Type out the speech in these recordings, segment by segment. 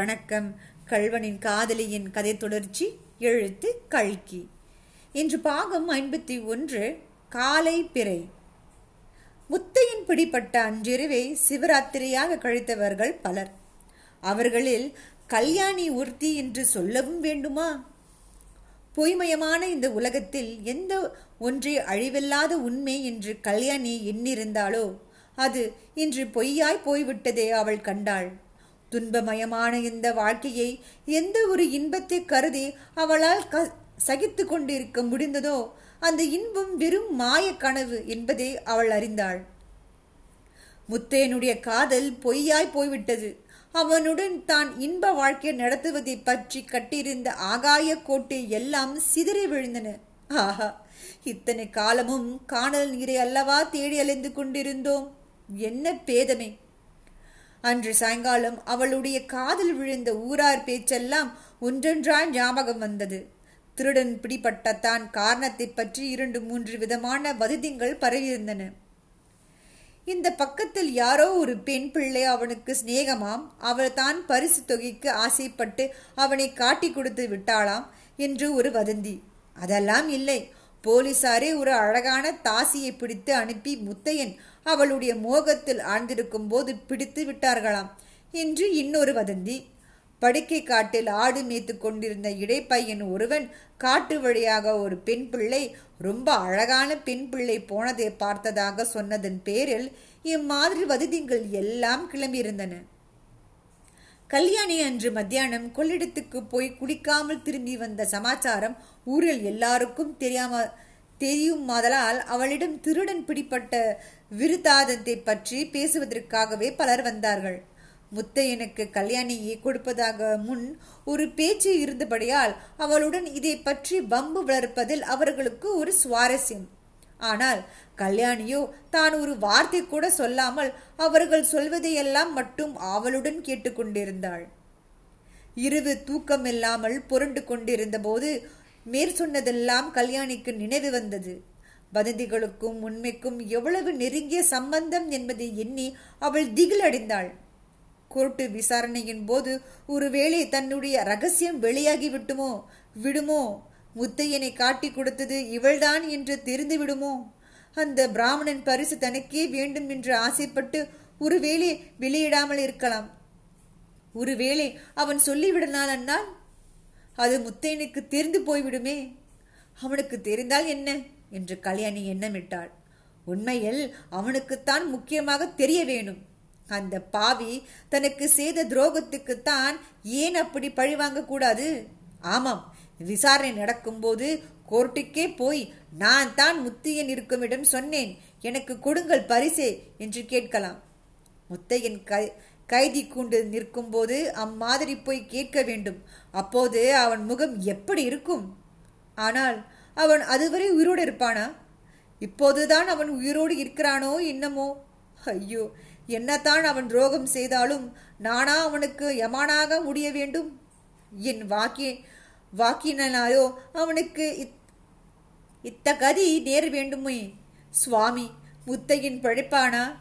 வணக்கம். கள்வனின் காதலியின் கதை தொடர்ச்சி எழுத்து கல்கி. இன்று பாகம் ஐம்பத்தி ஒன்று காலை பிறை. முத்தையின் பிடிப்பட்ட அன்றிரவை சிவராத்திரியாக கழித்தவர்கள் பலர். அவர்களில் கல்யாணி உர்த்தி என்று சொல்லவும் வேண்டுமா? பொய்மயமான இந்த உலகத்தில் எந்த ஒன்றே அழிவில்லாத உண்மை என்று கல்யாணி எண்ணிருந்தாளோ அது இன்று பொய்யாய் போய்விட்டதே அவள் கண்டாள். துன்பமயமான இந்த வாழ்க்கையை எந்த ஒரு இன்பத்தை கருதி அவளால் க சகித்து கொண்டிருக்க முடிந்ததோ அந்த இன்பம் வெறும் மாய கனவு என்பதை அவள் அறிந்தாள். முத்தையனுடைய காதல் பொய்யாய் போய்விட்டது. அவனுடன் தான் இன்ப வாழ்க்கை நடத்துவதை பற்றி கட்டியிருந்த ஆகாய கோட்டை எல்லாம் சிதறி விழுந்தன. ஆஹா இத்தனை காலமும் காணல் நீரை அல்லவா தேடி அலைந்து கொண்டிருந்தோம்? என்ன பேதமே! அன்று சாயங்காலம் அவளுடைய காதல் விழுந்த ஊரார் பேச்செல்லாம் ஒன்றொன்றாய் ஞாபகம் வந்தது. திருடன் பிடிப்பட்ட தான் காரணத்தை பற்றி இரண்டு மூன்று விதமான வதந்திகள் பரவியிருந்தன. இந்த பக்கத்தில் யாரோ ஒரு பெண் பிள்ளை அவனுக்கு சிநேகமாம். அவள் தான் பரிசு தொகைக்கு ஆசைப்பட்டு அவனை காட்டி கொடுத்து விட்டாளாம் என்று ஒரு வதந்தி. அதெல்லாம் இல்லை. போலீசாரே ஒரு அழகான தாசியை பிடித்து அனுப்பி முத்தையன் அவளுடைய மோகத்தில் ஆழ்ந்திருக்கும் போது பிடித்து விட்டார்களாம். என்று இன்னொரு வதந்தி. படுக்கை காட்டில் ஆடு மேய்த்து கொண்டிருந்த இடைப்பையன் ஒருவன் காட்டு வழியாக ஒரு பெண் பிள்ளை ரொம்ப அழகான பெண் பிள்ளை போனதை பார்த்ததாக சொன்னதன் பேரில் இம்மாதிரி வதந்திகள் எல்லாம் கிளம்பியிருந்தன. கல்யாணி அன்று மத்தியானம் கொள்ளிடத்துக்கு போய் குளிக்காமல் திரும்பி வந்த சமாச்சாரம் ஊரில் எல்லாருக்கும் தெரியாம தெரியும் மாதலால் அவளிடம் திருடன் பிடிப்பட்ட விருதாதத்தை பற்றி பேசுவதற்காகவே பலர் வந்தார்கள். முத்தையனுக்கு கல்யாணியை கொடுப்பதாக முன் ஒரு பேச்சு இருந்தபடியால் அவளுடன் இதை பற்றி வம்பு வளர்ப்பதில் அவர்களுக்கு ஒரு சுவாரஸ்யம். ஆனால் கல்யாணியோ தான் ஒரு வார்த்தை கூட சொல்லாமல் அவர்கள் சொல்வதையெல்லாம் மட்டும் ஆவலுடன் கேட்டுக்கொண்டிருந்தாள். இரவு தூக்கமில்லாமல் புரண்டு கொண்டிருந்த போது மேற் சொன்னதெல்லாம் கல்யாணிக்கு நினைவு வந்தது. வதந்திகளுக்கும் உண்மைக்கும் எவ்வளவு நெருங்கிய சம்பந்தம் என்பதை எண்ணி அவள் திகிலடைந்தாள். கோர்ட்டு விசாரணையின் போது ஒருவேளை தன்னுடைய ரகசியம் வெளியாகி விட்டுமோ விடுமோ? முத்தையனை காட்டி கொடுத்தது இவள்தான் என்று தெரிந்து விடுமோ அந்த பிராமணன் பரிசு தனக்கே வேண்டும் என்று ஆசைப்பட்டு ஒருவேளை வெளியிடாமல் இருக்கலாம். ஒருவேளை அவன் சொல்லிவிடனால் அன்னால் அது முத்தையனுக்கு தெரிந்து போய்விடுமே. அவனுக்கு தெரிந்தால் என்ன? என்று கல்யாணி எண்ணமிட்டாள். உண்மையில் அவனுக்குத்தான் முக்கியமாக தெரிய வேணும். அந்த பாவி தனக்கு செய்த துரோகத்துக்குத்தான் ஏன் அப்படி பழிவாங்க கூடாது ஆமாம் விசாரணை நடக்கும்போது கோர்ட்டுக்கே போய் நான் தான் முத்தையன் இருக்குமிடம் சொன்னேன். எனக்கு கொடுங்கள் பரிசே என்று கேட்கலாம். முத்தையன் கை கைதி கூண்டு நிற்கும்போது அம்மாதிரி போய் கேட்க வேண்டும். அப்போது அவன் முகம் எப்படி இருக்கும்? ஆனால் அவன் அதுவரை உயிரோடு இருப்பானா? இப்போதுதான் அவன் உயிரோடு இருக்கிறானோ என்னமோ ஐயோ என்னத்தான் அவன் துரோகம் செய்தாலும் நானா அவனுக்கு யமானாக முடிய வேண்டும்? என் வாக்கி வாக்கினாலோ அவனுக்கு இத்த கதி நேர வேண்டுமே. சுவாமி முத்தையின் பழைப்பானா?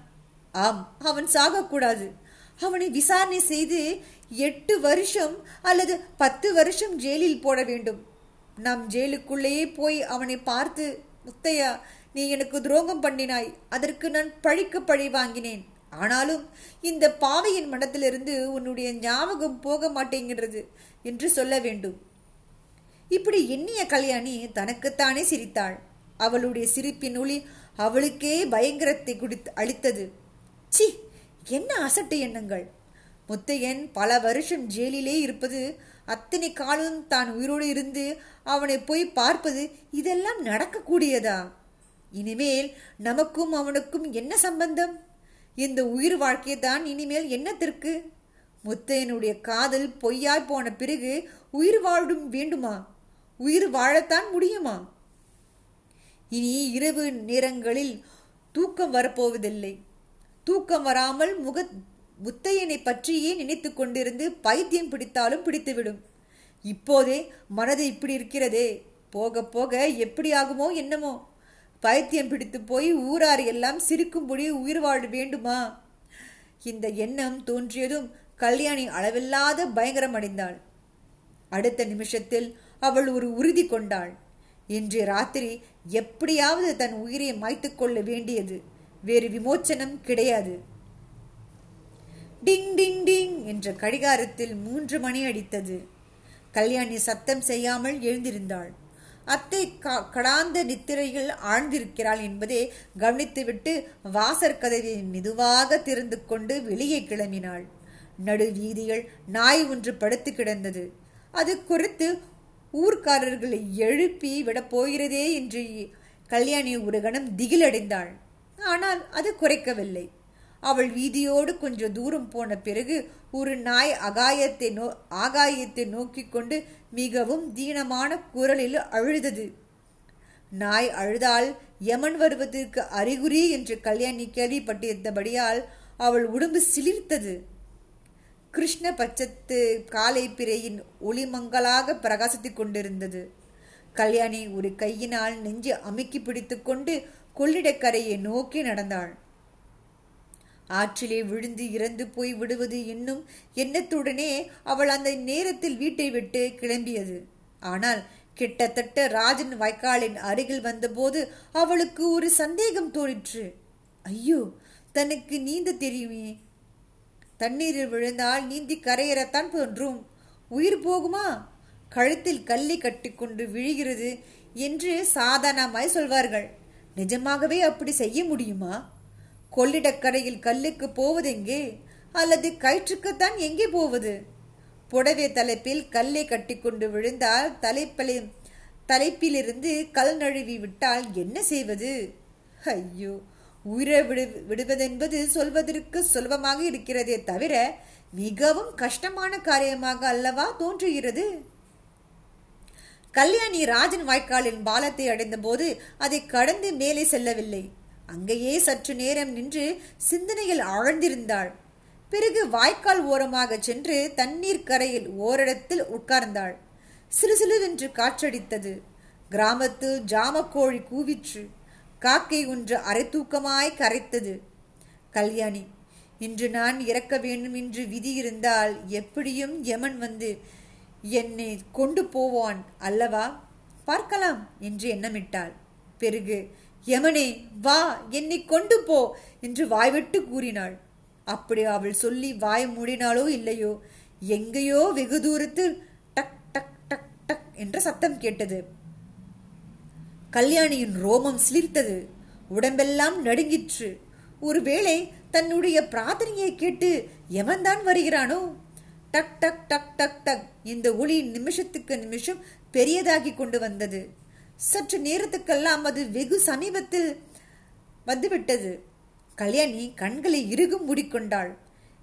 ஆம் அவன் சாகக்கூடாது. அவனை விசாரணை செய்து எட்டு வருஷம் அல்லது பத்து வருஷம் ஜெயிலில் போட வேண்டும். நாம் ஜெயிலுக்குள்ளேயே போய் அவனை பார்த்து முத்தையா நீ எனக்கு துரோகம் பண்ணினாய் அதற்கு நான் பழிக்க பழி வாங்கினேன். ஆனாலும் இந்த பாவையின் மனத்திலிருந்து உன்னுடைய ஞாபகம் போக மாட்டேங்கிறது என்று சொல்ல வேண்டும். இப்படி எண்ணிய கல்யாணி தனக்குத்தானே சிரித்தாள். அவளுடைய சிரிப்பின் ஒளி அவளுக்கே பயங்கரத்தை குடித்து அளித்தது. சி என்ன அசட்டு எண்ணங்கள். முத்தையன் பல வருஷம் ஜெயிலிலே இருப்பது அத்தனை காலம் தான் உயிரோடு இருந்து அவனை போய் பார்ப்பது இதெல்லாம் நடக்கக்கூடியதா? இனிமேல் நமக்கும் அவனுக்கும் என்ன சம்பந்தம்? இந்த உயிர் வாழ்க்கை தான் இனிமேல் என்னத்திற்கு? முத்தையனுடைய காதல் பொய்யாய் போன பிறகு உயிர் வாழும் வேண்டுமா? உயிர் வாழத்தான் முடியுமா? இனி இரவு நேரங்களில் தூக்கம் வரப்போவதில்லை. தூக்கம் வராமல் முக முத்தையனை பற்றியே நினைத்து கொண்டிருந்து பைத்தியம் பிடித்தாலும் பிடித்துவிடும். இப்போதே மனது இப்படி இருக்கிறதே. போக போக எப்படி ஆகுமோ என்னமோ. பைத்தியம் பிடித்து போய் ஊரார் எல்லாம் சிரிக்கும்படி உயிர் வாழ வேண்டுமா? இந்த எண்ணம் தோன்றியதும் கல்யாணி அளவில்லாத பயங்கரம் அடைந்தாள் அடுத்த நிமிஷத்தில் அவள் ஒரு உறுதி கொண்டாள். இன்று ராத்திரி எப்படியாவது தன் உயிரை மாய்த்து கொள்ள வேண்டியது. வேறு விமோச்சனம் கிடையாது. டிங் டிங் டிங் என்ற கடிகாரத்தில் மூன்று மணி அடித்தது. கல்யாணி சத்தம் செய்யாமல் எழுந்திருந்தாள். அத்தை கடாந்த நித்திரையில் ஆழ்ந்திருக்கிறாள் என்பதை கவனித்துவிட்டு வாசற் கதவை மெதுவாக திறந்து கொண்டு வெளியே கிளம்பினாள். நடு வீதியில் நாய் ஒன்று படுத்து கிடந்தது. அது குறித்து ஊர்க்காரர்களை எழுப்பி விடப் போகிறதே என்று கல்யாணி ஒரு கணம் திகிலடைந்தாள். ஆனால் அது குறைக்கவில்லை. அவள் வீதியோடு கொஞ்சம் தூரம் போன பிறகு ஒரு நாய் அகாயத்தை நோ ஆகாயத்தை நோக்கி கொண்டு மிகவும் தீனமான குரலில் அழுதது. நாய் அழுதால் யமன் வருவதற்கு அறிகுறி என்று கல்யாணி கேள்விப்பட்டிருந்தபடியால் அவள் உடம்பு சிலிர்த்தது. கிருஷ்ண பச்சத்து காலை பிறையின் ஒளிமங்களாக பிரகாசித்துக் கொண்டிருந்தது. கல்யாணி ஒரு கையினால் நெஞ்சு அமுக்கி பிடித்துக்கொண்டு கொள்ளிடக்கரையை நோக்கி நடந்தாள். ஆற்றிலே விழுந்து இறந்து போய் விடுவது என்னும் எண்ணத்துடனே அவள் அந்த நேரத்தில் வீட்டை விட்டு கிளம்பியது. ஆனால் கிட்டத்தட்ட ராஜன் வாய்க்காலின் அருகில் வந்தபோது அவளுக்கு ஒரு சந்தேகம் தோணிற்று ஐயோ தனக்கு நீந்த தெரியுமே தண்ணீரில் விழுந்தால் நீந்தி கரையேறத்தான் தோன்றும். உயிர் போகுமா? கழுத்தில் கல்லை கட்டிக்கொண்டு விழுகிறது என்று சாதாரணமாய் சொல்வார்கள். நிஜமாகவே அப்படி செய்ய முடியுமா? கொள்ளிடக்கரையில் கல்லுக்கு போவதெங்கே? அல்லது கயிற்றுக்குத்தான் எங்கே போவது? புடவை தலைப்பில் கல்லை கட்டிக்கொண்டு விழுந்தால் தலைப்பலை தலைப்பிலிருந்து கல் நழுவி விட்டால் என்ன செய்வது? ஐயோ உயிரை விடு விடுவதென்பது சொல்வதற்கு சுலபமாக இருக்கிறதே தவிர மிகவும் கஷ்டமான காரியமாக அல்லவா தோன்றுகிறது? கல்யாணி ராஜன் வாய்க்காலின் பாலத்தை அடைந்தபோது அதை கடந்து மேலே செல்லவில்லை. அங்கேயே சற்று நேரம் நின்று சிந்தனையில் ஆழ்ந்திருந்தாள். பிறகு வாய்க்கால் ஓரமாக சென்று தண்ணீர் கரையில் ஓரிடத்தில் உட்கார்ந்தாள். சிலுசிலுவென்று காற்றடித்தது. கிராமத்து ஜாமக்கோழி கூவிற்று. காக்கை ஒன்று அரை தூக்கமாய் கரைத்தது. கல்யாணி இன்று நான் இறக்க வேண்டும் என்று விதி இருந்தால் எப்படியும் யமன் வந்து என்னை கொண்டு போவான் அல்லவா? பார்க்கலாம் என்று எண்ணமிட்டாள். பெருகு யமனே வா என்னை கொண்டு போ என்று வாய்விட்டு கூறினாள். அப்படி அவள் சொல்லி வாய் மூடினாலோ இல்லையோ? எங்கேயோ வெகு தூரத்தில் டக் டக் டக் டக் என்ற சத்தம் கேட்டது. கல்யாணியின் ரோமம் சிலிர்த்தது. உடம்பெல்லாம் நடுங்கிற்று. ஒருவேளை தன்னுடைய பிரார்த்தனையை கேட்டு எவன்தான் வருகிறானோ? டக் டக் டக் டக் டக் இந்த ஒளி நிமிஷத்துக்கு நிமிஷம் பெரியதாகி கொண்டு வந்தது. சற்று நேரத்துக்கெல்லாம் அது வெகு சமீபத்தில் வந்துவிட்டது. கல்யாணி கண்களை இறுகும் மூடிக்கொண்டாள்.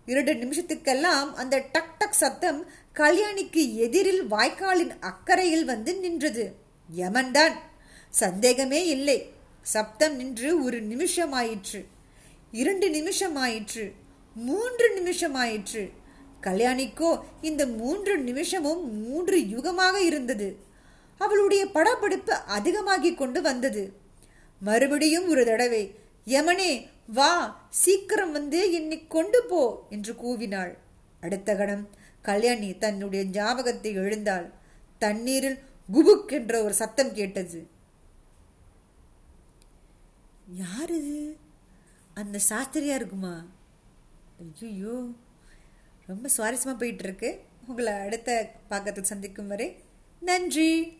இரண்டு நிமிஷத்துக்கெல்லாம் அந்த டக் டக் சத்தம் கல்யாணிக்கு எதிரில் வாய்க்காலின் அக்கறையில் வந்து நின்றது. யமன்தான் சந்தேகமே இல்லை. சப்தம் நின்று ஒரு நிமிஷம் ஆயிற்று இரண்டு நிமிஷம் ஆயிற்று மூன்று நிமிஷம் ஆயிற்று கல்யாணிக்கோ இந்த மூன்று நிமிஷமும் மூன்று யுகமாக இருந்தது. அவளுடைய படப்பிடிப்பு அதிகமாகி கொண்டு வந்தது. மறுபடியும் ஒரு தடவை யமனே வா சீக்கிரம் வந்து என்னை கொண்டு போ என்று கூவினாள். அடுத்த கணம் கல்யாணி தன்னுடைய ஞாபகத்தை எழுந்தாள். தண்ணீரில் குபுக் என்ற ஒரு சத்தம் கேட்டது. யாரு? அந்த சாஸ்திரியா இருக்குமா? ஐயோ ரொம்ப சுவாரஸ்யமாக போயிட்டு இருக்கு. உங்களை அடுத்த பாக்கத்தில் சந்திக்கும் வரை நன்றி.